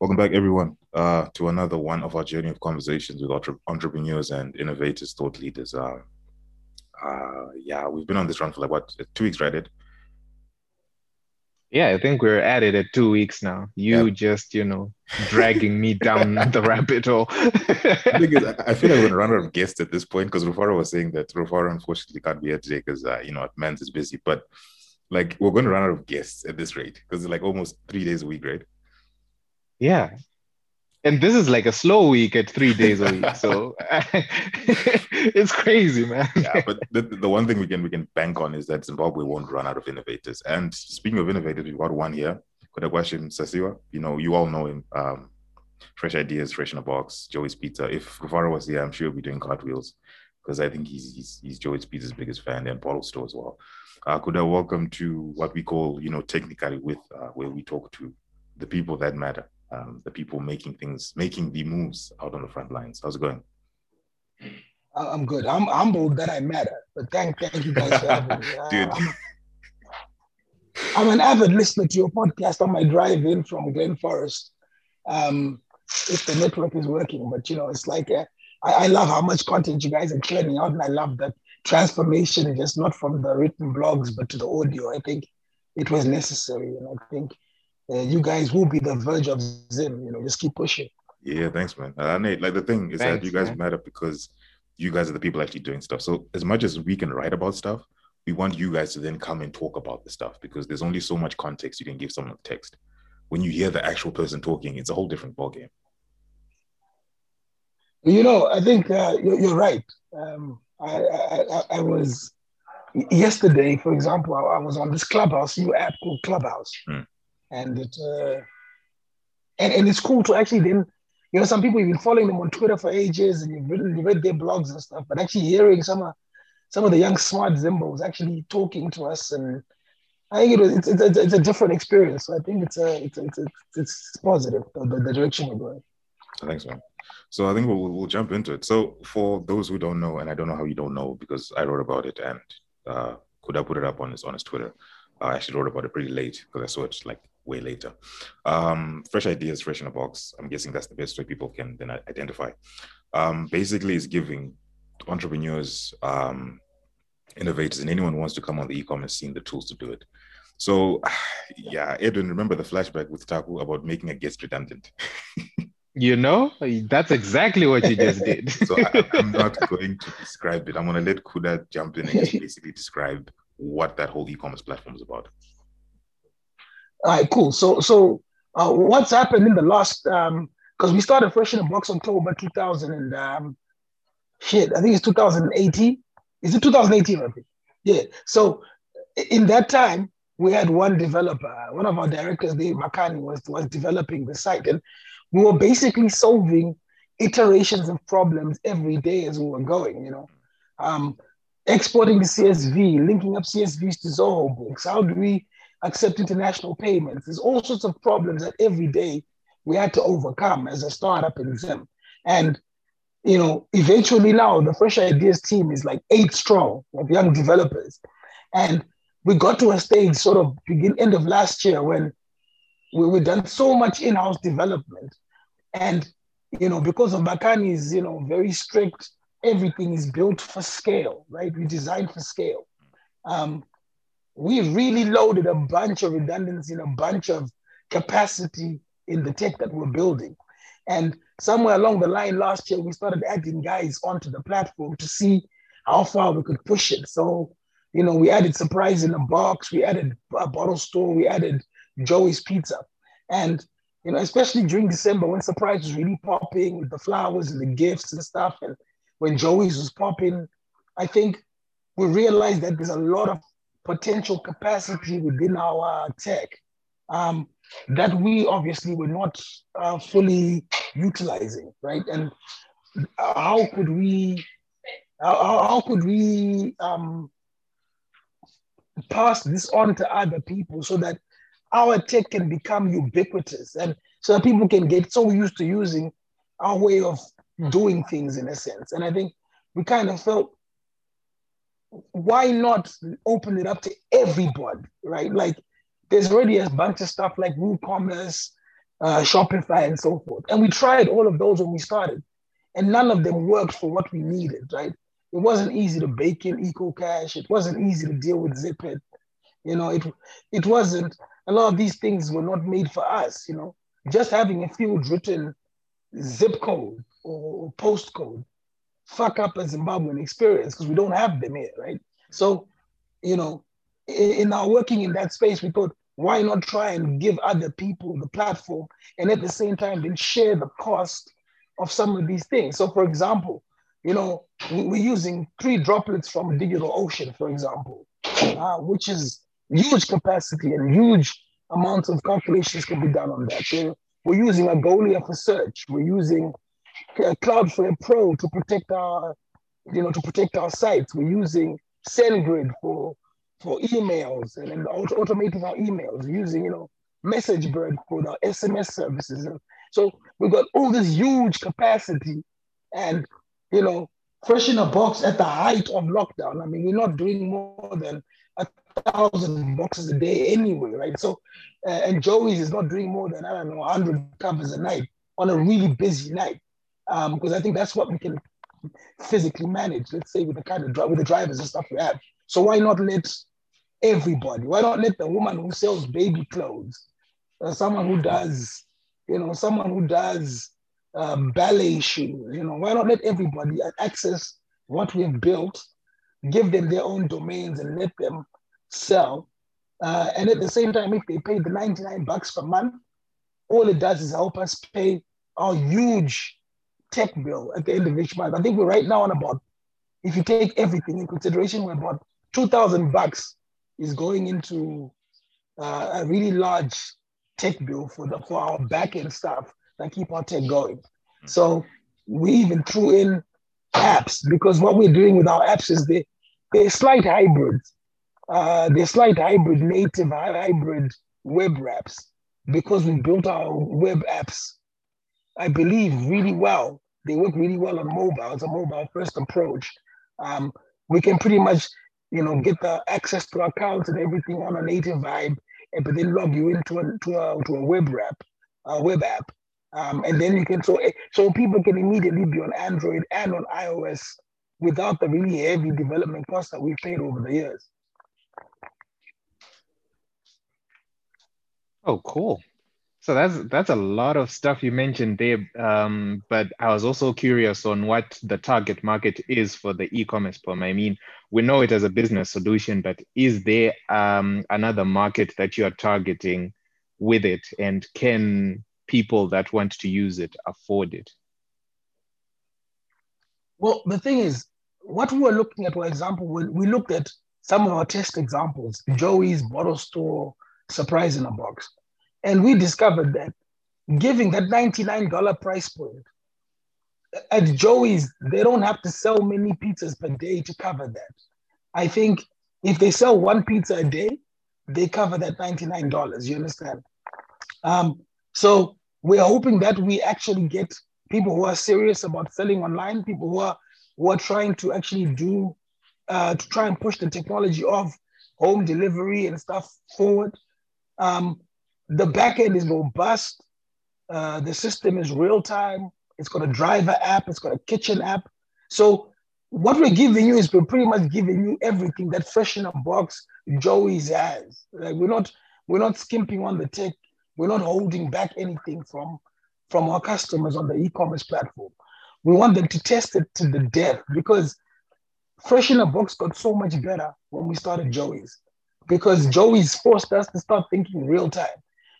Welcome back, everyone, uh, to another one of our journey of conversations with entre- entrepreneurs and innovators, thought leaders. Uh, uh, yeah, we've been on this run for like what two weeks, right? Ed? Yeah, I think we're at it at two weeks now. You Yeah. just, you know, dragging me down the rabbit hole. The I I feel like we're gonna run out of guests at this point because Rufaro was saying that Rufaro unfortunately can't be here today because uh, you know at Mans is busy. But like we're going to run out of guests at this rate because it's like almost three days a week, right? Yeah. And this is like a slow week at three days a week. So it's crazy, man. yeah, but the, the one thing we can we can bank on is that Zimbabwe won't run out of innovators. And speaking of innovators, we've got one here. question, Sasiwa. You know, you all know him. Um, fresh ideas, fresh in a box. Joey's Pizza. If Rufaro was here, I'm sure he'll be doing cartwheels because I think he's he's, he's Joey's Pizza's biggest fan and bottle store as well. Uh, Kuda, welcome to what we call, you know, technically with uh, where we talk to the people that matter, um, the people making things, making the moves out on the front lines. How's it going? I'm good. I'm humbled that I matter, but thank thank you guys for having me. Dude. I'm, I'm an avid listener to your podcast on my drive in from Glen Forest. Um, if the network is working, but you know, it's like uh, I, I love how much content you guys are churning out, and I love that transformation, just not from the written blogs but to the audio. I think it was necessary, and I think uh, you guys will be the verge of Zim. You know, just keep pushing. Yeah, thanks, man. Uh, Nate, like the thing is that you guys man. matter because you guys are the people actually doing stuff. So as much as we can write about stuff, we want you guys to then come and talk about the stuff because there's only so much context you can give someone text. When you hear the actual person talking, it's a whole different ballgame. You know, I think uh, you're, you're right. Um, I, I, I- I was yesterday, for example, I, I was on this Clubhouse new app called Clubhouse, Hmm. And it uh, and and it's cool to actually then. You know, some people you've been following them on Twitter for ages, and you've written, you read their blogs and stuff. But actually hearing some of some of the young smart Zimbos actually talking to us, and I think it was, it's, it's, it's a different experience. So I think it's a it's it's it's, positive the, the, direction we're going. Thanks, man. So I think we'll, we'll jump into it. So for those who don't know, and I don't know how you don't know because I wrote about it and uh, could have put it up on his on his Twitter. I actually wrote about it pretty late because I saw it like way later. Um, fresh ideas, fresh in a box. I'm guessing that's the best way people can then identify. Um, basically, is giving entrepreneurs, um, innovators, and anyone who wants to come on the e-commerce scene the tools to do it. So, yeah, Edwin, remember the flashback with Taku about making a guest redundant. You know, that's exactly what you just did. So I, I'm not going to describe it. I'm going to let Kuda jump in and just basically describe what that whole e-commerce platform is about. All right, cool. So, so uh, what's happened in the last? Because we started fresh in the box October 2000 and um, shit. I think it's 2018. Is it 2018? I think. Yeah. So in that time, we had one developer. One of our directors, Dave Makani, was was developing the site, and we were basically solving iterations of problems every day as we were going. You know, um, exporting the CSV, linking up CSVs to Zoho books. How do we accept international payments. There's all sorts of problems that every day we had to overcome as a startup in Zim. And, you know, eventually now the Fresh Ideas team is like eight strong of young developers. And we got to a stage sort of begin end of last year when we, we done so much in-house development. And, you know, because of Bakani's, you know, very strict, everything is built for scale, right? We designed for scale. Um, we really loaded a bunch of redundancy and a bunch of capacity in the tech that we're building. And somewhere along the line last year, we started adding guys onto the platform to see how far we could push it. So, you know, we added Surprise in a Box, we added a bottle store, we added Joey's Pizza. And, you know, especially during December when Surprise was really popping with the flowers and the gifts and stuff, and when Joey's was popping, I think we realized that there's a lot of potential capacity within our tech um, that we obviously were not uh, fully utilizing, right? And how could we, how, how could we um, pass this on to other people so that our tech can become ubiquitous and so that people can get so used to using our way of doing things in a sense. And I think we kind of felt why not open it up to everybody, right? Like there's already a bunch of stuff like WooCommerce uh, Shopify, and so forth. And we tried all of those when we started, and none of them worked for what we needed, right? It wasn't easy to bake in EcoCash. It wasn't easy to deal with Zipit. You know, it it wasn't. A lot of these things were not made for us. You know, just having a field written zip code or postcode fuck up a Zimbabwean experience because we don't have them here, right? So, you know, in, in our working in that space, we thought, why not try and give other people the platform and at the same time then share the cost of some of these things? So, for example, you know, we're using three droplets from DigitalOcean, for example, uh, which is huge capacity and huge amounts of calculations can be done on that. So we're using Algolia for search. We're using Cloudflare Pro to protect our, you know, to protect our sites. We're using SendGrid for for emails and, and auto- automating our emails. Using, you know, MessageBird for our SMS services. And so we've got all this huge capacity, and you know, fresh in a box at the height of lockdown. I mean, we're not doing more than a thousand boxes a day anyway, right? So, uh, and Joey's is not doing more than I don't know, hundred covers a night on a really busy night, um, because I think that's what we can physically manage. Let's say with the kind of with the drivers and stuff we have. So why not let everybody? Why not let the woman who sells baby clothes, uh, someone who does, you know, someone who does um, ballet shoes, you know, why not let everybody access what we've built, give them their own domains and let them sell. Uh, and at the same time, if they pay the 99 bucks per month, all it does is help us pay our huge tech bill at the end of each month. I think we're right now on about, if you take everything in consideration, we're about 2,000 bucks is going into uh, a really large tech bill for the for our back end stuff that keep our tech going. So we even threw in apps because what we're doing with our apps is they they're slight hybrids. Uh, they're slight hybrid native hybrid web apps because we built our web apps, I believe, really well. They work really well on mobile. It's a mobile first approach. Um, we can pretty much, you know, get the access to accounts and everything on a native vibe, and but then log you into a to a, to a web app, a web app, um, and then you can so so people can immediately be on Android and on iOS without the really heavy development costs that we've paid over the years. Oh, cool. So that's that's a lot of stuff you mentioned there. Um, but I was also curious on what the target market is for the e-commerce POM. I mean, we know it as a business solution, but is there um, another market that you are targeting with it? And can people that want to use it afford it? Well, the thing is, what we were looking at, for example, we, we looked at some of our test examples, Joey's bottle store, surprise in a box. And we discovered that giving that $99 price point at Joey's, they don't have to sell many pizzas per day to cover that. I think if they sell one pizza a day, they cover that $99. You understand? Um, so we're hoping that we actually get people who are serious about selling online, people who are who are trying to actually do uh, to try and push the technology of home delivery and stuff forward. Um, the backend is robust. Uh, the system is real time. It's got a driver app. It's got a kitchen app. So what we're giving you is we're pretty much giving you everything that Fresh in a Box Joey's has. Like we're not we're not skimping on the tech. We're not holding back anything from from our customers on the e-commerce platform. We want them to test it to the death because Fresh in a Box got so much better when we started Joey's because Joey's forced us to start thinking real time.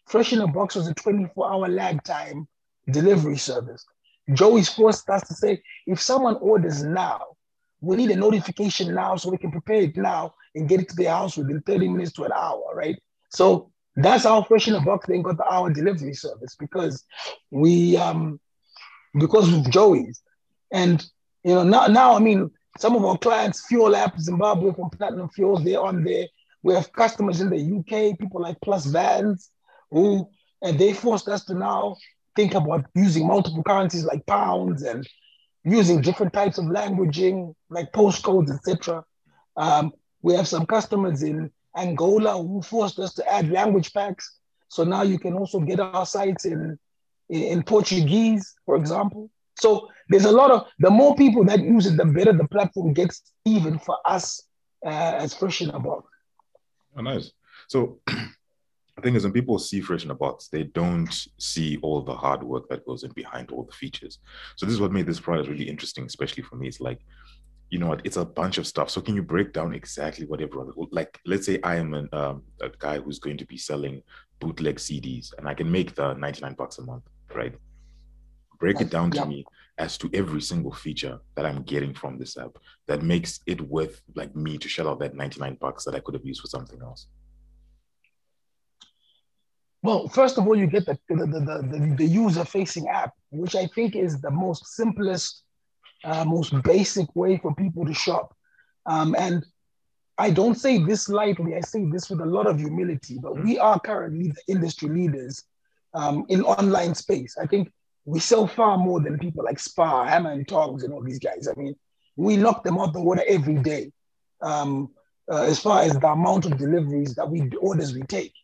Fresh in a Box was a 24 hour lag time delivery service. Joey's forced us to say, if someone orders now, we need a notification now so we can prepare it now and get it to their house within 30 minutes to an hour, right? So that's how Fresh in a Box then got the hour delivery service because we um because of Joey's. And you know, now now I mean some of our clients, Fuel App Zimbabwe from Platinum Fuels, they're on there. We have customers in the UK, people like Plus Vans, who and they forced us to now think about using multiple currencies like pounds and using different types of languaging like postcodes, etc. Um, we have some customers in Angola who forced us to add language packs. So now you can also get our sites in, in Portuguese, for example. So there's a lot of the more people that use it, the better the platform gets, even for us uh, as Fresh in a Box. Oh, nice. So the thing is, when people see Fresh in a Box, they don't see all the hard work that goes in behind all the features. So this is what made this product really interesting, especially for me. It's like, you know what, it's a bunch of stuff. So can you break down exactly what everyone like? Let's say I am an, um, a guy who's going to be selling bootleg CDs, and I can make the ninety nine bucks a month, right? Break it down to me as to every single feature that I'm getting from this app that makes it worth like me to shell out that 99 bucks that I could have used for something else? Well, first of all, you get the, the, the, the, the user facing app, which I think is the most simplest, uh, most basic way for people to shop. Um, and I don't say this lightly, I say this with a lot of humility, but we are currently the industry leaders um, in online space. I think we sell far more than people like Spar, Hammer and Tongs, and all these guys. I mean, we knock them out the water every day. Um, uh, as far as the amount of deliveries that we orders we take,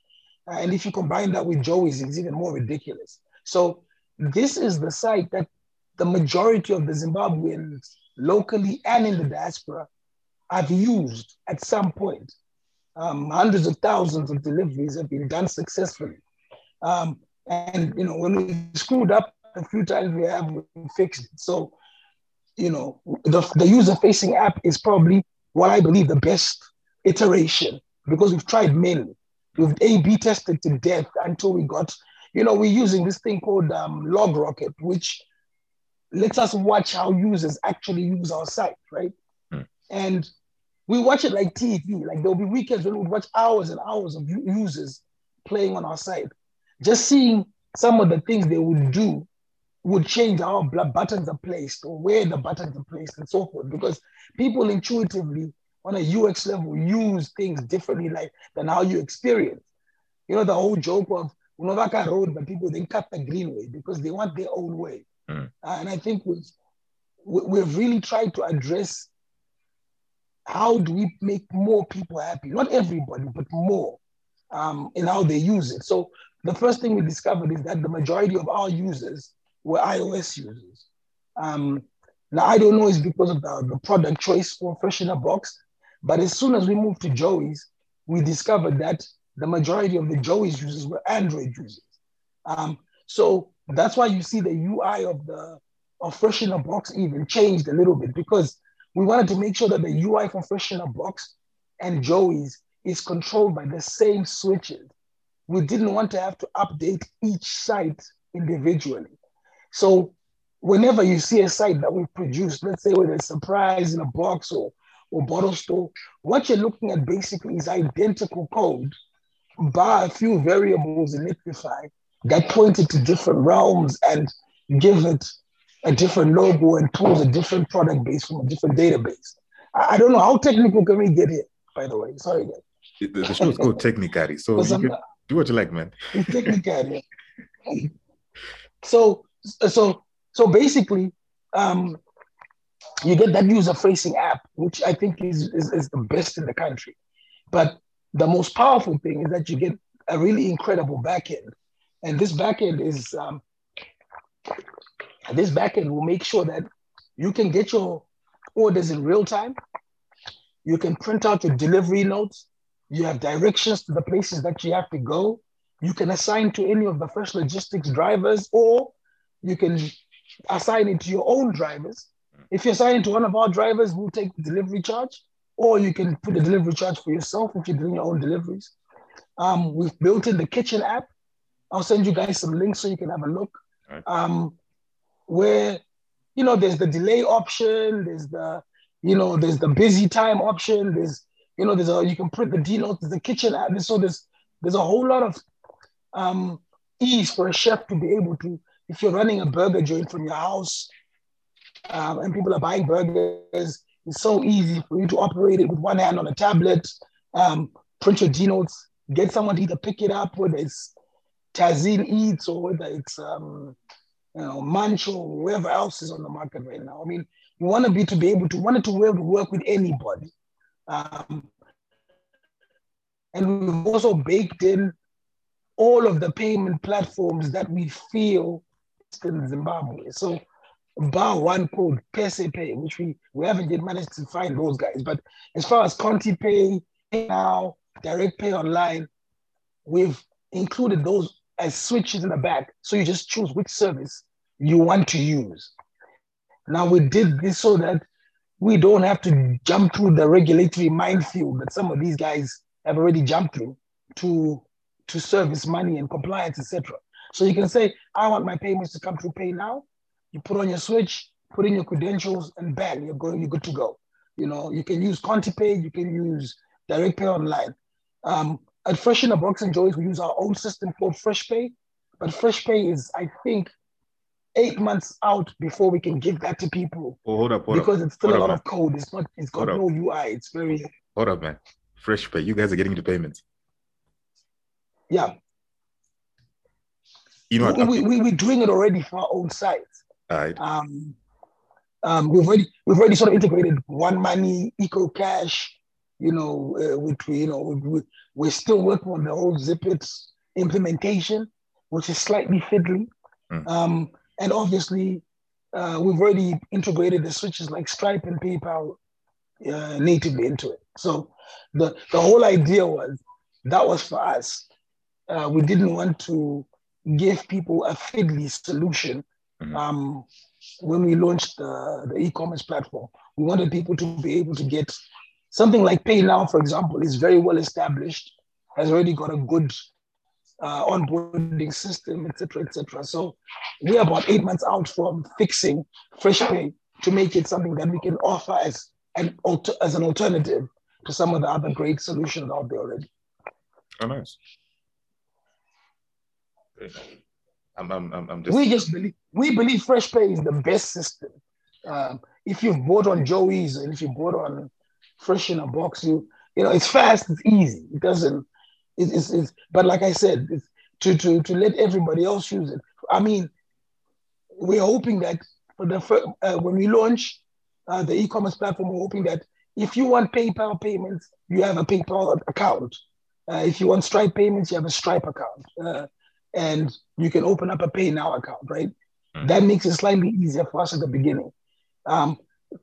and if you combine that with Joey's, it's even more ridiculous. So this is the site that the majority of the Zimbabweans, locally and in the diaspora, have used at some point. Um, hundreds of thousands of deliveries have been done successfully. Um, and you know, when we screwed up a few times we have fixed it. So, you know, the, the user facing app is probably what I believe the best iteration because we've tried many. We've A B tested to death until we got, you know, we're using this thing called um, LogRocket, which lets us watch how users actually use our site, right? Hmm. And we watch it like TV. Like there'll be weekends when we would watch hours and hours of users playing on our site. Just seeing some of the things they would do would change how buttons are placed or where the buttons are placed and so forth because people intuitively on a UX level use things differently like than how you experience. You know, the whole joke of Unovaka Road, but people then cut the greenway because they want their own way. Mm. Uh, and I think we've, we've really tried to address how do we make more people happy? Not everybody, but more um, in how they use it. So the first thing we discovered is that the majority of our users were iOS users. Um, now, I don't know it's because of the, the product choice for Fresh in a Box, but as soon as we moved to Joey's, we discovered that the majority of the Joey's users were Android users. Um, so that's why you see the UI of the of Fresh in a Box even changed a little bit because we wanted to make sure that the UI for Fresh in a Box and Joey's is controlled by the same switches. We didn't want to have to update each site individually. So whenever you see a site that we've produced, let's say with a surprise in a box or, or bottle store, what you're looking at basically is identical code, by a few variables in Netlify that point it to different realms and give it a different logo and pulls a different product base from a different database. I, don't know how technical can we get here, by the way. Sorry, guys. The, the show's called Technicality, so you can do what you like, man. Technicality. so so so basically, um, you get that user-facing app, which I think is, is, is the best in the country. But the most powerful thing is that you get a really incredible backend, and this backend is um, this backend will make sure that you can get your orders in real time. You can print out your delivery notes. You have directions to the places that you have to go. You can assign to any of the fresh logistics drivers, or you can assign it to your own drivers. If you're it to one of our drivers, we'll take the delivery charge, or you can put the delivery charge for yourself if you're doing your own deliveries. Um, we've built in the kitchen app. I'll send you guys some links so you can have a look. Right. Um, where you know there's the delay option, there's the you know there's the busy time option, there's you know there's a you can print the D notes, there's the kitchen app. So there's there's a whole lot of um, ease for a chef to be able to if you're running a burger joint from your house um, and people are buying burgers, it's so easy for you to operate it with one hand on a tablet, um, print your D notes, get someone to either pick it up, whether it's Tazin Eats or whether it's um, you know, Munch or whoever else is on the market right now. I mean, you want to be to be able to want to be able to work with anybody. Um, and we've also baked in all of the payment platforms that we feel in Zimbabwe. So bar one called PesePay, which we, we haven't yet managed to find those guys. But as far as ContiPay, now, Direct Pay Online, we've included those as switches in the back. So you just choose which service you want to use. Now we did this so that we don't have to jump through the regulatory minefield that some of these guys have already jumped through to, to service money and compliance, etc. So you can say, I want my payments to come through Paynow. You put on your switch, put in your credentials, and bang, you're going, you're good to go. You know, you can use ContiPay, you can use Direct Pay Online. Um, at Fresh in a Box and Joey's, we use our own system called FreshPay, but FreshPay is, I think, eight months out before we can give that to people. Oh, hold up, hold because up. it's still a lot up, of code. It's not. It's got Hold no UI. It's very Hold up, man. Fresh pay. You guys are getting the payments. yeah. You know what? we, we, we're doing it already for our own sites. All right. Um, um, we've already we've already sort of integrated One Money, EcoCash. You know, uh, which we you know we, we, we're still working on the whole Zipit implementation, which is slightly fiddly. Mm. Um, and obviously, uh, we've already integrated the switches like Stripe and PayPal uh, natively into it. So the the whole idea was that was for us. Uh, we didn't want to give people a fiddly solution Mhm. um, when we launched the, the e-commerce platform. We wanted people to be able to get something like Paynow, for example, is very well established, has already got a good uh, onboarding system, etc., etc. So we're about eight months out from fixing FreshPay to make it something that we can offer as an alter- as an alternative to some of the other great solutions out there already. Oh, nice. I'm, I'm, I'm, I'm just. we just believe we believe fresh pay is the best system. Um, if you've bought on joey's and if you bought on fresh in a box you you know it's fast it's easy. It doesn't it, it's, it's but like i said it's, to to to let everybody else use it. I mean we're hoping that for the fir- uh, when we launch uh, the e-commerce platform we're hoping that if you want paypal payments you have a paypal account. Uh, if you want stripe payments you have a stripe account. Uh, and you can open up a pay now account right? Mm. that makes it slightly easier for us at the beginning. Um,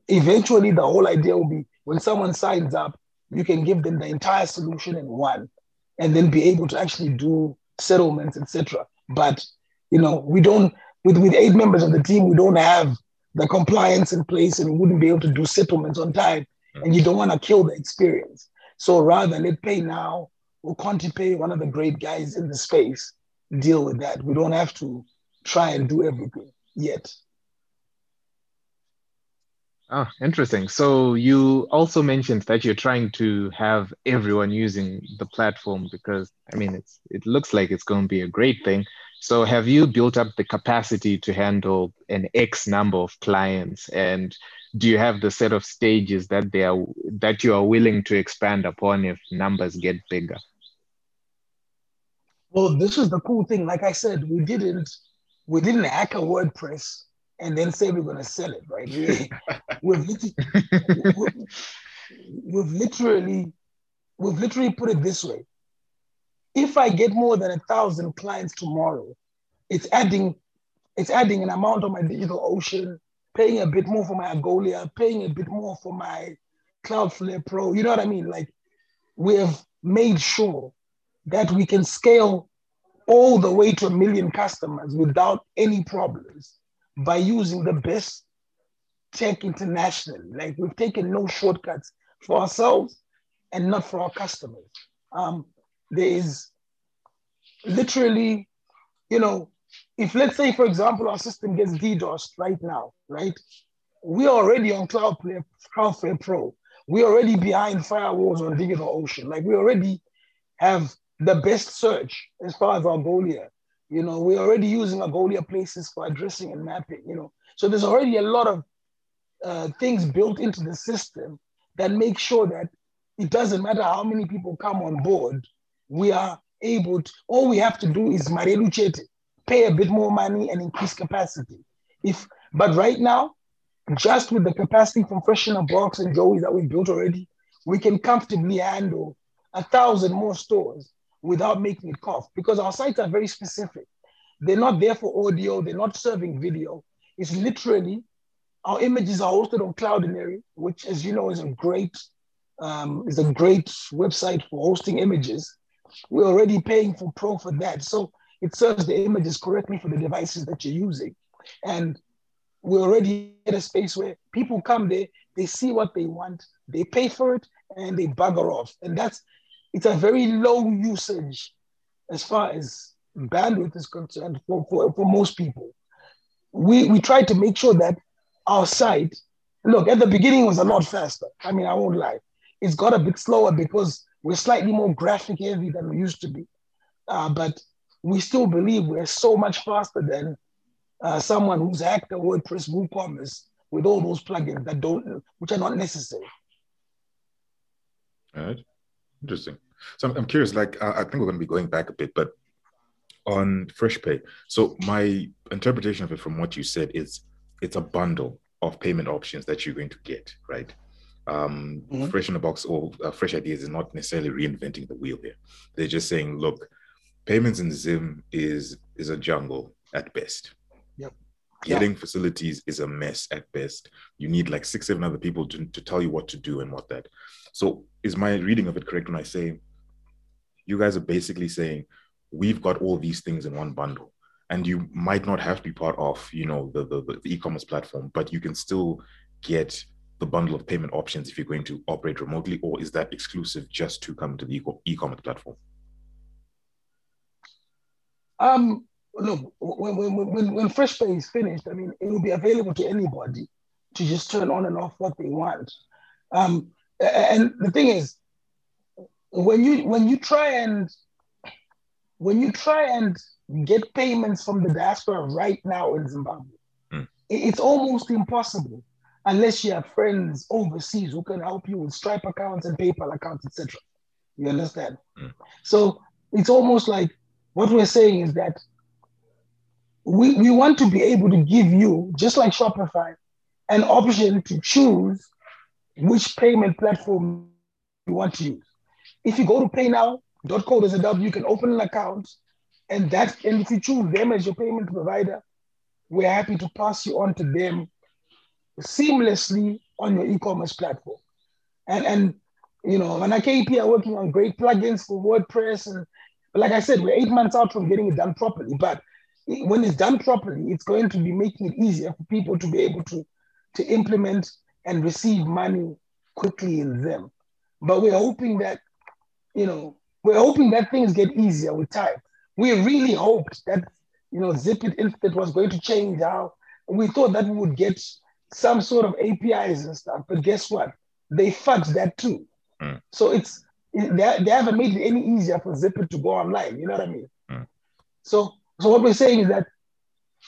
eventually the whole idea will be when someone signs up you can give them the entire solution in one and then be able to actually do settlements etc but you know we don't with, with eight members of the team we don't have the compliance in place and we wouldn't be able to do settlements on time and you don't want to kill the experience. So rather let pay now or Pay, one of the great guys in the space deal with that we don't have to try and do everything yet Oh, interesting. So you also mentioned that you're trying to have everyone using the platform because I mean it's it looks like it's going to be a great thing. So have you built up the capacity to handle an X number of clients and do you have the set of stages that they are that you are willing to expand upon if numbers get bigger? Well, this is the cool thing. Like I said, we didn't we didn't hack a WordPress and then say we're going to sell it, right? We, we've, literally, we've literally we've literally put it this way: if I get more than a thousand clients tomorrow, it's adding it's adding an amount on my digital ocean, paying a bit more for my Algolia, paying a bit more for my Cloudflare Pro. You know what I mean? Like we have made sure that we can scale all the way to a million customers without any problems by using the best tech internationally. Like we've taken no shortcuts for ourselves and not for our customers. Um, there is literally, you know, if let's say, for example, our system gets DDoS right now, right? We're already on Cloudflare, Cloudflare Pro. We're already behind firewalls on DigitalOcean. Like we already have the best search as far as Algolia. You know, we're already using Algolia places for addressing and mapping, you know. So there's already a lot of uh, things built into the system that make sure that it doesn't matter how many people come on board, we are able to, all we have to do is mareluchete, pay a bit more money and increase capacity. If but right now, just with the capacity from Fresh in Box and Joey's that we built already, we can comfortably handle a thousand more stores without making it cough because our sites are very specific. They're not there for audio, they're not serving video. It's literally our images are hosted on Cloudinary, which, as you know, is a great um, is a great website for hosting images. We're already paying for Pro for that, so it serves the images correctly for the devices that you're using. And we're already at a space where people come there, they see what they want, they pay for it, and they bugger off. And that's it's a very low usage as far as bandwidth is concerned for, for, for most people. We we try to make sure that our site, look, at the beginning was a lot faster. I mean, I won't lie. It's got a bit slower because we're slightly more graphic heavy than we used to be. Uh, but we still believe we're so much faster than uh, someone who's hacked a WordPress WooCommerce with all those plugins that don't, which are not necessary. All right. Interesting. So I'm, I'm curious, like, I think we're going to be going back a bit, but on FreshPay. So my interpretation of it from what you said is it's a bundle of payment options that you're going to get, right? Um, mm-hmm. Fresh in the box or uh, Fresh Ideas is not necessarily reinventing the wheel here. They're just saying, look, payments in Zim is is a jungle at best. Yep. Getting yeah. facilities is a mess at best. You need like six, seven other people to, to tell you what to do and what that. So is my reading of it correct when I say you guys are basically saying we've got all these things in one bundle and you might not have to be part of you know the, the, the e-commerce platform but you can still get the bundle of payment options if you're going to operate remotely or is that exclusive just to come to the e-commerce platform? Um look when, when, when, when freshpay is finished i mean it will be available to anybody to just turn on and off what they want. Um and the thing is when you when you try and when you try and get payments from the diaspora right now in Zimbabwe, mm. it's almost impossible unless you have friends overseas who can help you with Stripe accounts and PayPal accounts, etc. You understand? Mm. So it's almost like what we're saying is that we, we want to be able to give you, just like Shopify, an option to choose which payment platform you want to use. If you go to paynow.co.za, you can open an account and that and if you choose them as your payment provider, we're happy to pass you on to them seamlessly on your e-commerce platform. And and you know, and KP are working on great plugins for WordPress. And like I said, we're eight months out from getting it done properly. But when it's done properly, it's going to be making it easier for people to be able to, to implement and receive money quickly in them. But we're hoping that, you know, we're hoping that things get easier with time we really hoped that you know Zipit Instant was going to change how we thought that we would get some sort of APIs and stuff, but guess what? They fucked that too. Mm. So it's they, they haven't made it any easier for Zipit to go online. You know what I mean? Mm. So so what we're saying is that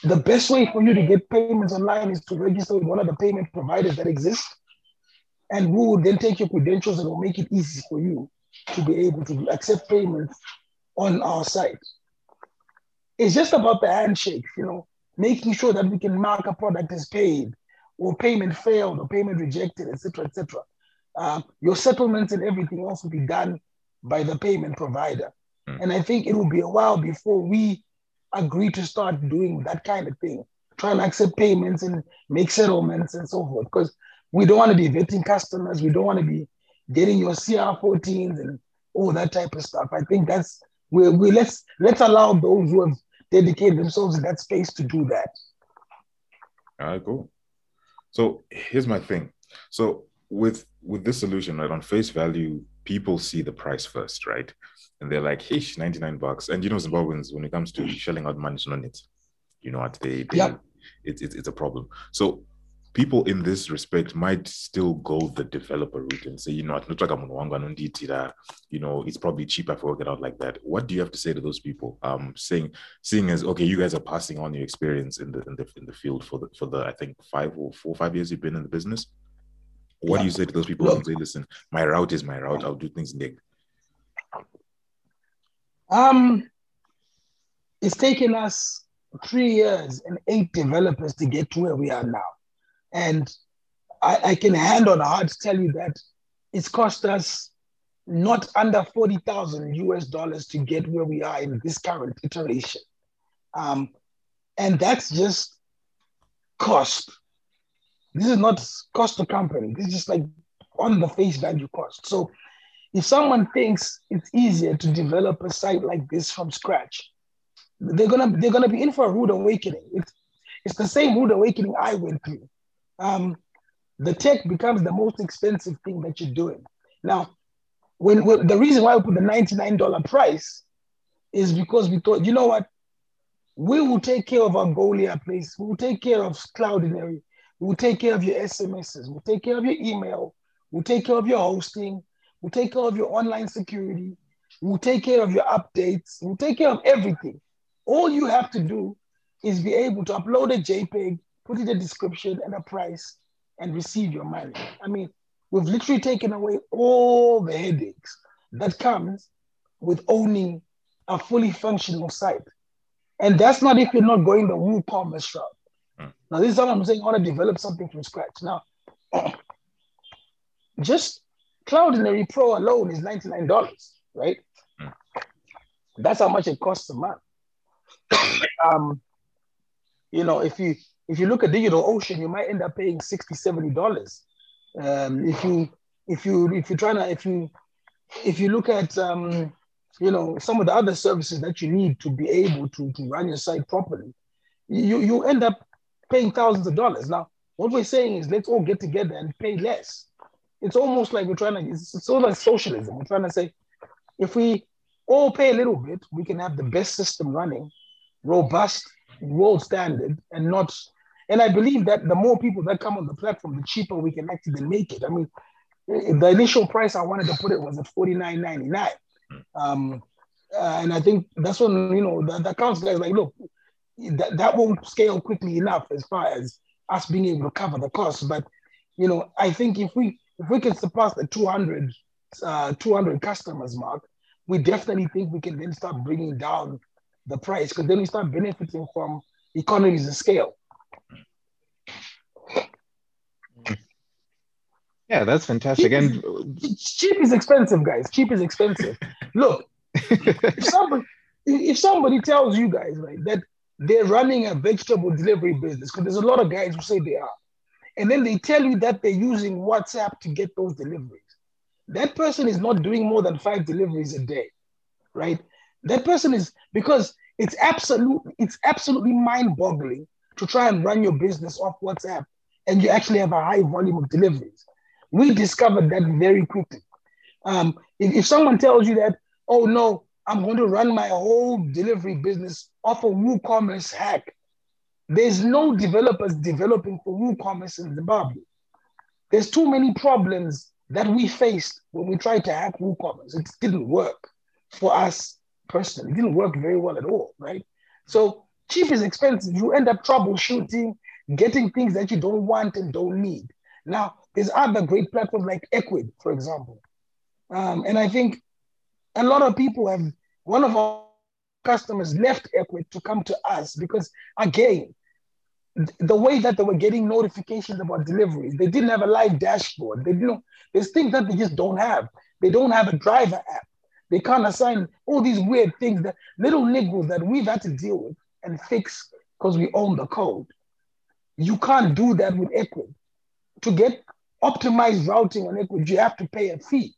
the best way for you to get payments online is to register with one of the payment providers that exist, and we will then take your credentials and will make it easy for you to be able to accept payments on our site. It's just about the handshake, you know, making sure that we can mark a product as paid or payment failed or payment rejected, etc., etc. Uh, your settlements and everything else will be done by the payment provider. Mm. And I think it will be a while before we agree to start doing that kind of thing, try and accept payments and make settlements and so forth. Because we don't want to be vetting customers, we don't want to be getting your CR14s and all that type of stuff. I think that's we, we let's let's allow those who have dedicated themselves in that space to do that. All right, cool. So here's my thing. So with with this solution, right, on face value, people see the price first, right? And they're like, hey, 99 bucks. And you know, Zimbabweans, when it comes to shelling out money on it, you know what they, they yep. it's, it's it's a problem. So people in this respect might still go the developer route and say, you know, you know, it's probably cheaper for we work out like that. What do you have to say to those people? Um, saying, seeing as okay, you guys are passing on your experience in the in the in the field for the for the I think five or four or five years you've been in the business. What yeah. do you say to those people who say, listen, my route is my route, I'll do things Nick? Um it's taken us three years and eight developers to get to where we are now. And I, I can hand on heart tell you that it's cost us not under 40,000 US dollars to get where we are in this current iteration. Um, and that's just cost. This is not cost to company. This is just like on the face value cost. So if someone thinks it's easier to develop a site like this from scratch, they're gonna they're gonna be in for a rude awakening. It's it's the same rude awakening I went through. Um, the tech becomes the most expensive thing that you're doing. Now, when, when the reason why we put the $99 price is because we thought, you know what? We will take care of Algolia place. We will take care of Cloudinary. We will take care of your SMSs. We'll take care of your email. We'll take care of your hosting. We'll take care of your online security. We'll take care of your updates. We'll take care of everything. All you have to do is be able to upload a JPEG, put in a description and a price, and receive your money. I mean, we've literally taken away all the headaches that comes with owning a fully functional site. And that's not if you're not going the WooCommerce route. Mm. Now, this is what I'm saying. I want to develop something from scratch. Now, just Cloudinary Pro alone is $99, right? Mm. That's how much it costs a month. um, you know, if you if you look at digital ocean, you might end up paying 60 $70. Um, if you if you if you're trying to if you if you look at um, you know some of the other services that you need to be able to, to run your site properly, you you end up paying thousands of dollars. Now, what we're saying is let's all get together and pay less. It's almost like we're trying to it's, it's sort of like socialism. We're trying to say if we all pay a little bit, we can have the best system running, robust, world standard, and not and I believe that the more people that come on the platform, the cheaper we can actually make it. I mean, the initial price I wanted to put it was at forty nine ninety nine, um, uh, and I think that's when you know the, the accounts guys like, look, that, that won't scale quickly enough as far as us being able to cover the costs. But you know, I think if we if we can surpass the 200, uh, 200 customers mark, we definitely think we can then start bringing down the price because then we start benefiting from economies of scale. Yeah, that's fantastic. Cheap and is, cheap is expensive, guys. Cheap is expensive. Look, if somebody if somebody tells you guys right that they're running a vegetable delivery business, because there's a lot of guys who say they are, and then they tell you that they're using WhatsApp to get those deliveries. That person is not doing more than five deliveries a day, right? That person is because it's absolutely it's absolutely mind-boggling to try and run your business off WhatsApp and you actually have a high volume of deliveries. We discovered that very quickly. Um, if, if someone tells you that, oh no, I'm going to run my whole delivery business off a WooCommerce hack, there's no developers developing for WooCommerce in Zimbabwe. There's too many problems that we faced when we tried to hack WooCommerce. It didn't work for us personally. It didn't work very well at all, right? So cheap is expensive. You end up troubleshooting, getting things that you don't want and don't need. Now, there's other great platforms like Ecwid, for example. Um, and I think a lot of people have, one of our customers left Ecwid to come to us because, again, the way that they were getting notifications about deliveries, they didn't have a live dashboard. They didn't, there's things that they just don't have. They don't have a driver app. They can't assign all these weird things that little niggles that we've had to deal with and fix because we own the code. You can't do that with Ecwid. To get optimized routing on Ecwid, you have to pay a fee.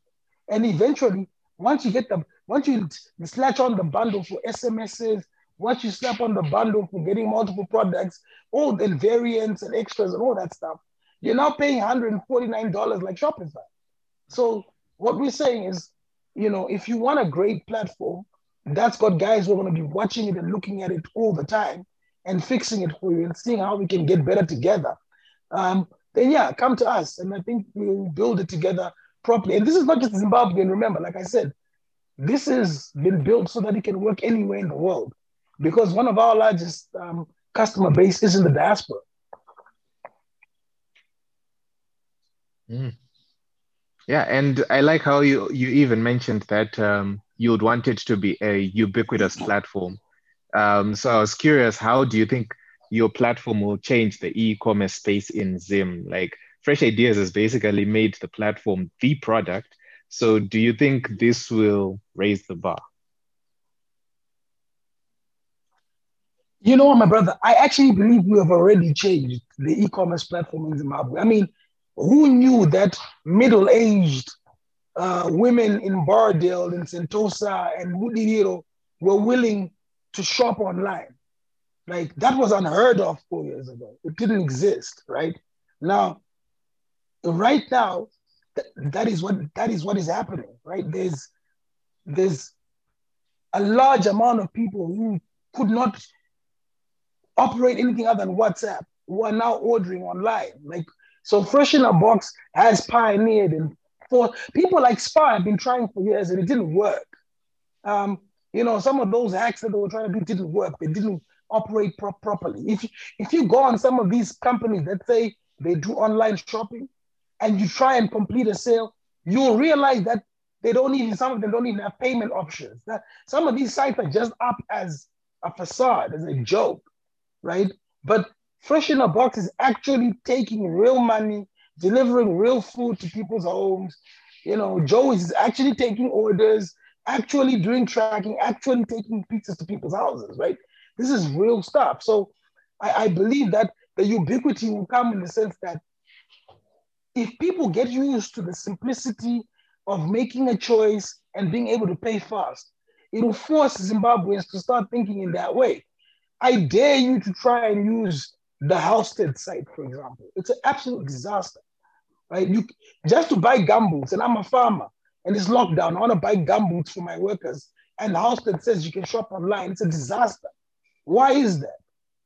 And eventually, once you get the once you slash on the bundle for SMSs, once you slap on the bundle for getting multiple products, all the variants and extras and all that stuff, you're now paying $149 like Shopify. So what we're saying is, you know, if you want a great platform that's got guys who are going to be watching it and looking at it all the time and fixing it for you and seeing how we can get better together. Um, then yeah, come to us, and I think we'll build it together properly. And this is not just Zimbabwean. Remember, like I said, this has been built so that it can work anywhere in the world, because one of our largest um, customer base is in the diaspora. Mm. Yeah, and I like how you you even mentioned that um, you would want it to be a ubiquitous platform. Um, so I was curious, how do you think your platform will change the e-commerce space in Zim? Like Fresh Ideas has basically made the platform the product, So, do you think this will raise the bar? You know my brother? I actually believe we have already changed the e-commerce platform in Zimbabwe. I mean, who knew that middle-aged uh, women in Borrowdale and Sentosa and Budiriro were willing to shop online? Like that was unheard of four years ago. It didn't exist, right? Now, right now, th- that is what that is what is happening, right? There's there's a large amount of people who could not operate anything other than WhatsApp who are now ordering online. Like so, Fresh in a Box has pioneered and for people like Spar have been trying for years and it didn't work. Um, you know, some of those hacks that they were trying to do didn't work. They didn't operate pro- properly. If if you go on some of these companies that say they do online shopping, and you try and complete a sale, you'll realize that they don't even some of them don't even have payment options. That some of these sites are just up as a facade, as a joke right? But Fresh in a Box is actually taking real money, delivering real food to people's homes. You know, Joe is actually taking orders, actually doing tracking, actually taking pizzas to people's houses, right? This is real stuff. So I, I believe that the ubiquity will come in the sense that if people get used to the simplicity of making a choice and being able to pay fast, it will force Zimbabweans to start thinking in that way. I dare you to try and use the Halsted site, for example. It's an absolute disaster, right? You just to buy gumboots, and I'm a farmer, and it's lockdown. I want to buy gumboots for my workers, and Halsted says you can shop online. It's a disaster. Why is that?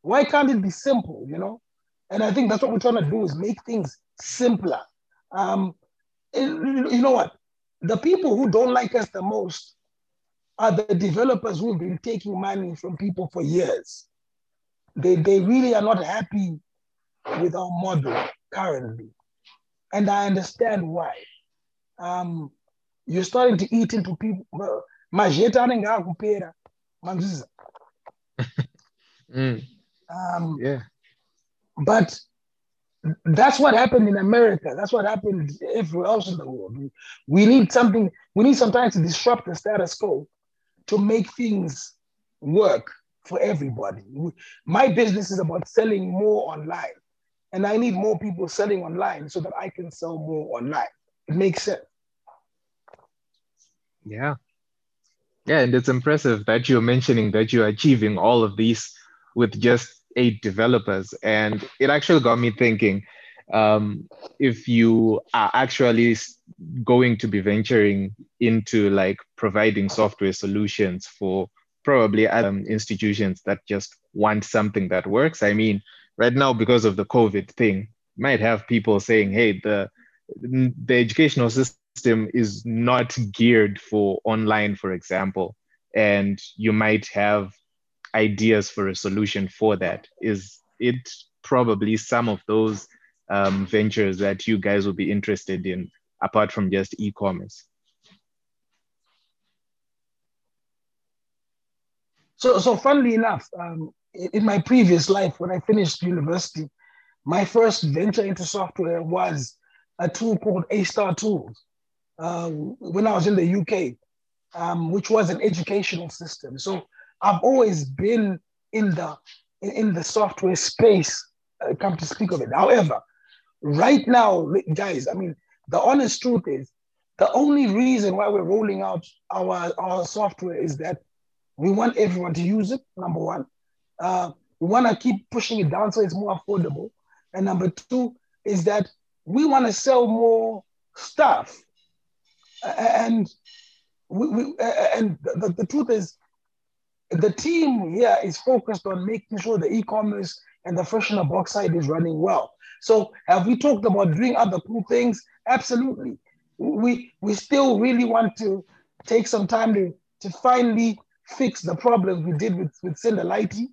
Why can't it be simple? You know, and I think that's what we're trying to do is make things simpler. Um, you know what? The people who don't like us the most are the developers who've been taking money from people for years. They, they really are not happy with our model currently. And I understand why. Um, you're starting to eat into people. Majeta anenge akupera. Mm, Um, yeah. but that's what happened in America. That's what happened everywhere else in the world. We, we need something, we need sometimes to disrupt the status quo to make things work for everybody. We- My business is about selling more online, and I need more people selling online so that I can sell more online. It makes sense. Yeah. Yeah, and it's impressive that you're mentioning that you're achieving all of these with just eight developers. And it actually got me thinking um, if you are actually going to be venturing into like providing software solutions for probably um, institutions that just want something that works. I mean, right now, because of the COVID thing, might have people saying, hey, the the educational system is not geared for online, for example, and you might have ideas for a solution for that. Is it probably some of those um, ventures that you guys will be interested in, apart from just e-commerce? So, so funnily enough, um, in, my previous life, when I finished university, my first venture into software was a tool called A Star Tools. Uh, when I was in the UK, um, which was an educational system. So I've always been in the in, the software space. Uh, come to speak of it. However, right now, guys, I mean, the honest truth is, the only reason why we're rolling out our our software is that we want everyone to use it. Number one, uh, we want to keep pushing it down so it's more affordable. And number two is that we want to sell more stuff. And we, we and the, the truth is, the team here is focused on making sure the e-commerce and the fresh in a box side is running well. So have we talked about doing other cool things? Absolutely. We we still really want to take some time to, to finally fix the problems we did with, with Sendalighty.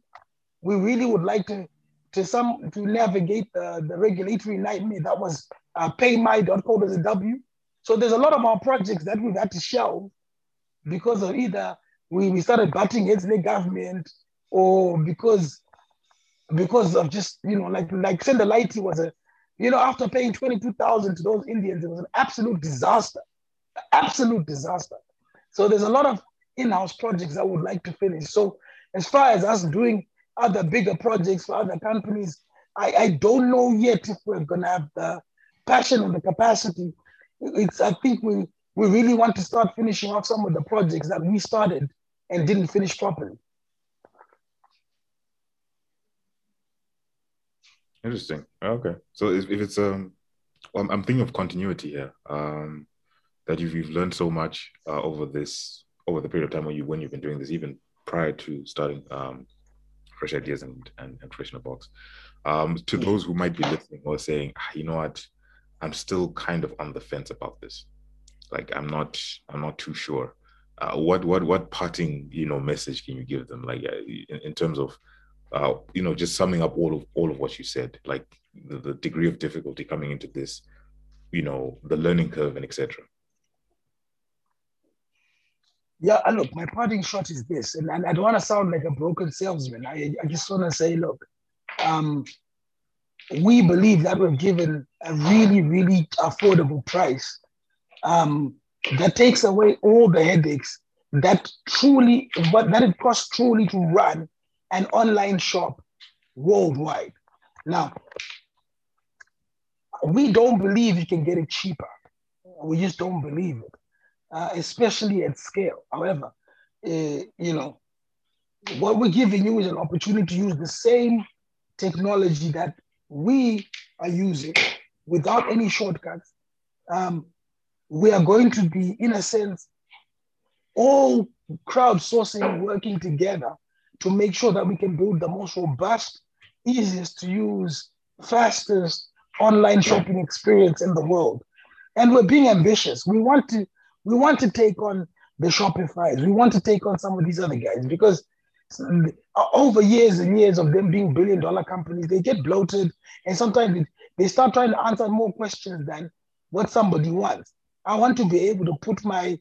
We really would like to to some to navigate the, the regulatory nightmare that was uh, paymy.co.zw. So there's a lot of our projects that we've had to shelve because of either we, we started batting in the government or because because of just you know like like Sendalighty was a you know after paying 22,000 to those Indians it was an absolute disaster absolute disaster. So there's a lot of in-house projects I would like to finish. So as far as us doing other bigger projects for other companies, I, I don't know yet if we're gonna have the passion and the capacity. It's I think we we really want to start finishing off some of the projects that we started and didn't finish properly. Interesting. Okay. So if, if it's um, well, I'm, I'm thinking of continuity here. Um, that you've, you've learned so much uh, over this over the period of time when you when you've been doing this, even prior to starting um, fresh ideas and and, and fresh in a box. Um, to those who might be listening or saying, ah, you know what, I'm still kind of on the fence about this. Like I'm not I'm not too sure. Uh, what what what parting you know message can you give them like uh, in, in terms of uh, you know, just summing up all of all of what you said, like the, the degree of difficulty coming into this, you know, the learning curve and etc. Yeah, look, my parting shot is this, and, and I don't want to sound like a broken salesman. I, I just want to say, look, um, we believe that we're given a really, really affordable price um, that takes away all the headaches that truly, what that it costs truly to run an online shop worldwide. Now, we don't believe you can get it cheaper. We just don't believe it, uh, especially at scale. However, uh, you know, what we're giving you is an opportunity to use the same technology that we are using without any shortcuts. Um, we are going to be, in a sense, all crowdsourcing working together to make sure that we can build the most robust, easiest to use, fastest online shopping experience in the world. And we're being ambitious. We want to we want to take on the Shopify's. We want to take on some of these other guys because over years and years of them being billion dollar companies, they get bloated and sometimes they start trying to answer more questions than what somebody wants. I want to be able to put my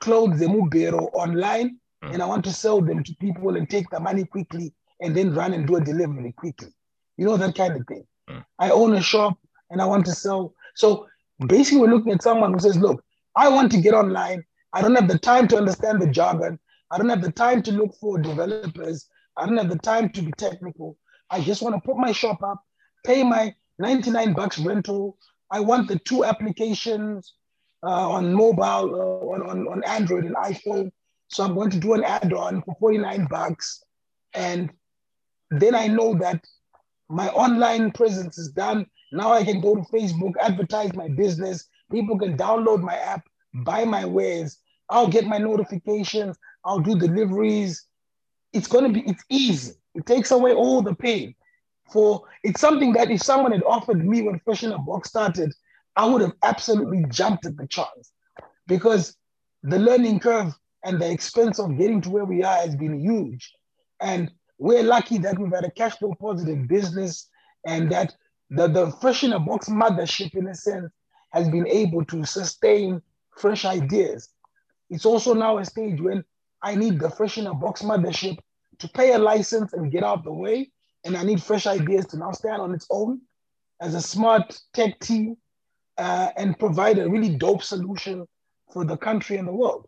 clothes, the Mubero, online mm. and I want to sell them to people and take the money quickly and then run and do a delivery quickly. You know, that kind of thing. Mm. I own a shop and I want to sell. So basically, we're looking at someone who says, look, I want to get online. I don't have the time to understand the jargon. I don't have the time to look for developers. I don't have the time to be technical. I just want to put my shop up, pay my 99 bucks rental. I want the two applications uh, on mobile, uh, on, on, on Android and iPhone. So I'm going to do an add-on for 49 bucks. And then I know that my online presence is done. Now I can go to Facebook, advertise my business. People can download my app, buy my wares. I'll get my notifications. I'll do deliveries. It's going to be, it's easy. It takes away all the pain. For it's something that if someone had offered me when Fresh in a Box started, I would have absolutely jumped at the chance because the learning curve and the expense of getting to where we are has been huge. And we're lucky that we've had a cash flow positive business and that the, the Fresh in a Box mothership, in a sense, has been able to sustain fresh ideas. It's also now a stage when I need the Fresh in a Box mothership to pay a license and get out of the way. And I need fresh ideas to now stand on its own as a smart tech team uh, and provide a really dope solution for the country and the world.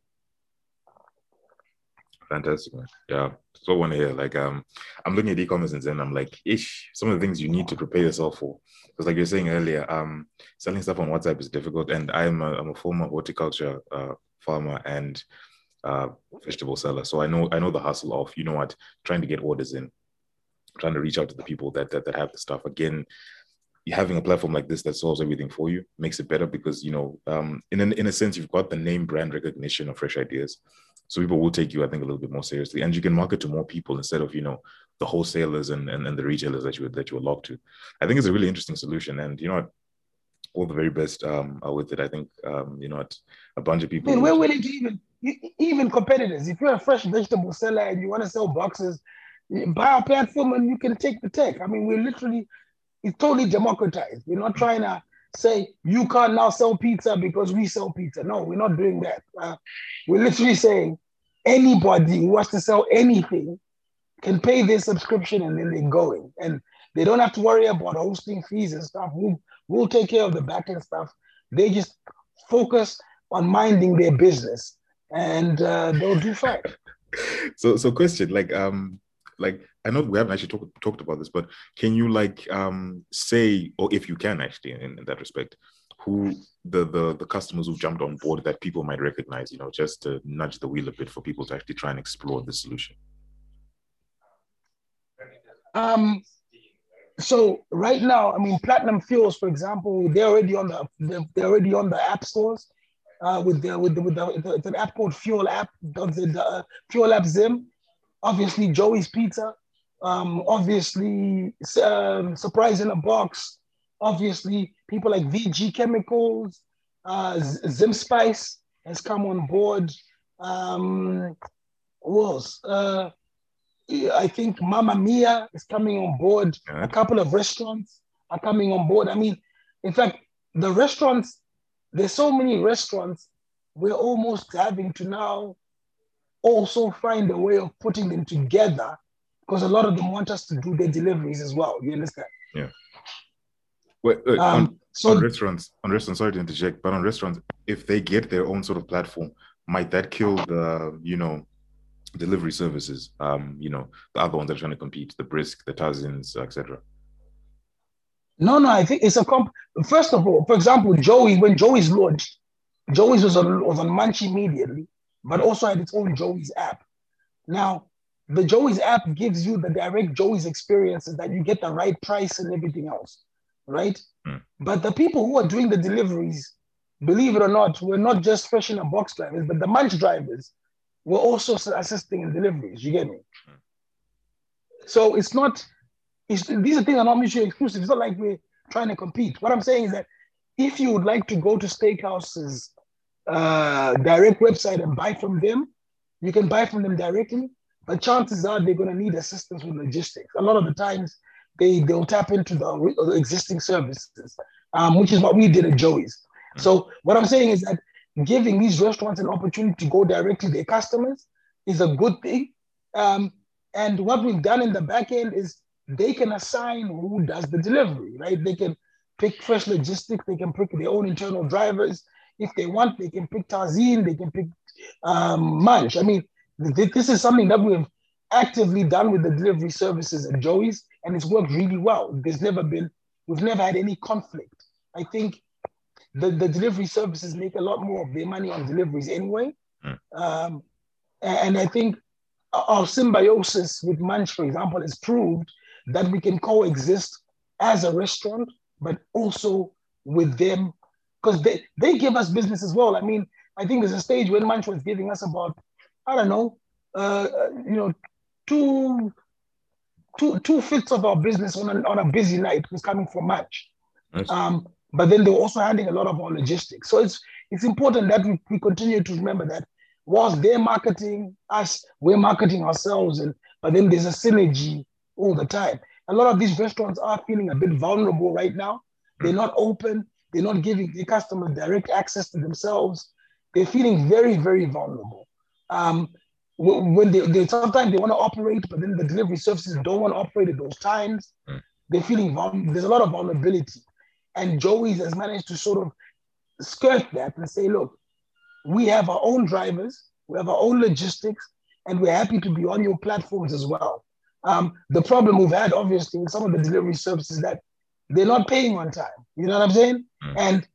Fantastic, man. Yeah. So to hear. Like, um, I'm looking at e-commerce and then I'm like, ish, some of the things you need to prepare yourself for. Because like you're saying earlier, um, selling stuff on WhatsApp is difficult. And I'm a, I'm a former horticulture uh, farmer and uh, vegetable seller. So I know I know the hustle of, you know what, trying to get orders in, trying to reach out to the people that that, that have the stuff. Again, having a platform like this that solves everything for you makes it better because you know um, in an, in a sense you've got the name brand recognition of fresh ideas so people will take you, I think, a little bit more seriously, and you can market to more people instead of you know the wholesalers and and, and the retailers that you that you are locked to. I think it's a really interesting solution, and you know, all the very best um, with it. I think um, you know a bunch of people. I mean, we're willing to even even competitors. If you're a fresh vegetable seller and you want to sell boxes, buy our platform and you can take the tech. I mean, we're literally it's totally democratized. We're not trying to say you can't now sell pizza because we sell pizza. No, we're not doing that. Uh, we're literally saying anybody who wants to sell anything can pay their subscription and then they're going. And they don't have to worry about hosting fees and stuff. We'll, we'll take care of the backend stuff. They just focus on minding their business, and uh, they'll do fine. so, so question like um like I know we haven't actually talked talked about this, but can you like um say, or if you can actually in, in that respect, who the, the the customers who've jumped on board that people might recognize, you know, just to nudge the wheel a bit for people to actually try and explore the solution? Um, so right now, I mean, Platinum Fuels, for example, they're already on the they're, they're already on the app stores uh, with the with the, with the, it's an app called Fuel App, the, the uh, Fuel App Zim. Obviously, Joey's Pizza. Um, obviously, um, Surprise in a Box. Obviously, people like VG Chemicals, uh, Zim Spice has come on board. Um, who else? Uh, I think Mama Mia is coming on board. A couple of restaurants are coming on board. I mean, in fact, the restaurants, there's so many restaurants, we're almost having to now also find a way of putting them together because a lot of them want us to do their deliveries as well. You understand? Yeah. Wait, wait um, on, so on restaurants, on restaurants, sorry to interject, but on restaurants, if they get their own sort of platform, might that kill the, you know, delivery services, um, you know, the other ones that are trying to compete, the Brisk, the Tazins, etc. No, no, I think it's a comp. First of all, for example, Joey, when Joey's launched, Joey's was on was on Munch immediately, but also had its own Joey's app. Now, the Joey's app gives you the direct Joey's experiences that you get the right price and everything else, right? Mm. But the people who are doing the deliveries, believe it or not, were not just fresh in a box drivers, but the Munch drivers we're also assisting in deliveries. You get me? So it's not, it's, these are things are not mutually exclusive. It's not like we're trying to compete. What I'm saying is that if you would like to go to Steakhouse's uh, direct website and buy from them, you can buy from them directly. But chances are they're going to need assistance with logistics. A lot of the times they they'll tap into the existing services, um, which is what we did at Joey's. So what I'm saying is that giving these restaurants an opportunity to go directly to their customers is a good thing. Um, and what we've done in the back end is they can assign who does the delivery, right? They can pick Fresh Logistics, they can pick their own internal drivers. If they want, they can pick Tazin, they can pick um, Munch. I mean, this is something that we've actively done with the delivery services at Joey's, and it's worked really well. There's never been, we've never had any conflict. I think the, the delivery services make a lot more of their money on deliveries anyway. Mm. Um, and I think our symbiosis with Munch, for example, has proved that we can coexist as a restaurant, but also with them, because they, they give us business as well. I mean, I think there's a stage when Munch was giving us about, I don't know, uh, you know, two, two, two fifths of our business on a, on a busy night was coming from Munch. Nice. Um, but then they were also handling a lot of our logistics. So it's it's important that we, we continue to remember that whilst they're marketing us, we're marketing ourselves, and but then there's a synergy all the time. A lot of these restaurants are feeling a bit vulnerable right now. They're not open. They're not giving the customers direct access to themselves. They're feeling very, very vulnerable. Um, when they, they sometimes they want to operate, but then the delivery services don't want to operate at those times. Mm. They're feeling vulnerable. There's a lot of vulnerability. And Joey's has managed to sort of skirt that and say, look, we have our own drivers, we have our own logistics, and we're happy to be on your platforms as well. Um, the problem we've had, obviously, with some of the delivery services that they're not paying on time. You know what I'm saying? Mm. And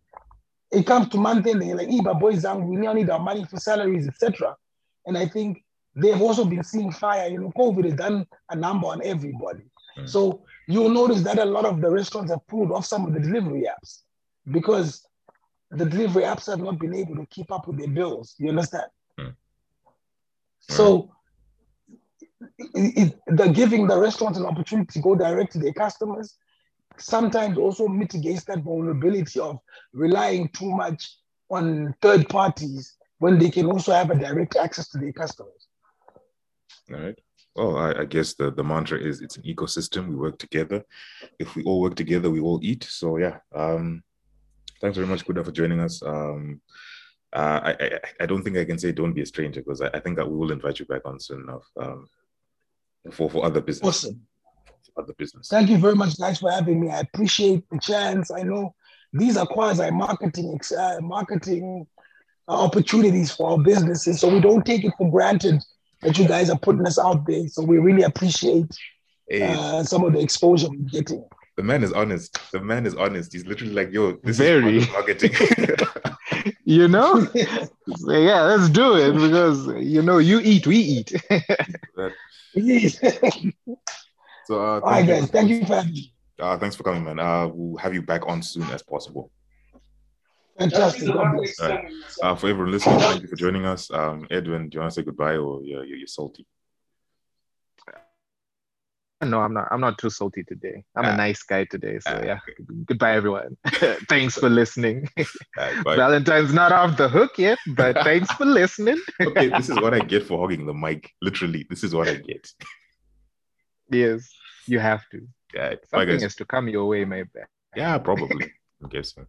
it comes to month end, they're like, Iba boys, we now need our money for salaries, etc. And I think they've also been seeing fire. You know, COVID has done a number on everybody. Mm. So you'll notice that a lot of the restaurants have pulled off some of the delivery apps because the delivery apps have not been able to keep up with their bills. You understand? Mm. So it, it, the giving the restaurants an opportunity to go direct to their customers sometimes also mitigates that vulnerability of relying too much on third parties when they can also have a direct access to their customers. All right. Well, I, I, guess the, the mantra is it's an ecosystem. We work together. If we all work together, we all eat. So yeah. Um, thanks very much, Kuda, for joining us. Um, uh, I, I, I don't think I can say don't be a stranger because I, I think that we will invite you back on soon enough um, for for other business. Awesome. For other business. Thank you very much, guys, for having me. I appreciate the chance. I know these are quasi marketing uh, marketing opportunities for our businesses. So we don't take it for granted that you guys are putting us out there. So we really appreciate Hey, uh, some of the exposure we're getting. the man is honest. The man is honest. He's literally like, yo, this Very. is marketing. You know? So, yeah, let's do it because you know you eat, we eat. so uh, All right, thank you. guys. Thank you for having me. Uh, thanks for coming, man. Uh, we'll have you back on soon as possible. Fantastic. God bless. All right. Uh, for everyone listening, thank you for joining us. Um, Edwin, do you want to say goodbye or you're, you're, you're salty? no, I'm not. I'm not too salty today. I'm Ah. a nice guy today. So Ah, yeah. Goodbye, everyone. thanks for listening. All right, bye. Valentine's not off the hook yet, but thanks for listening. okay, this is what I get for hogging the mic. Literally, this is what I get. yes, you have to. Yeah, bye, Something guys. has to come your way, my bad. Yeah, probably. I'm guessing.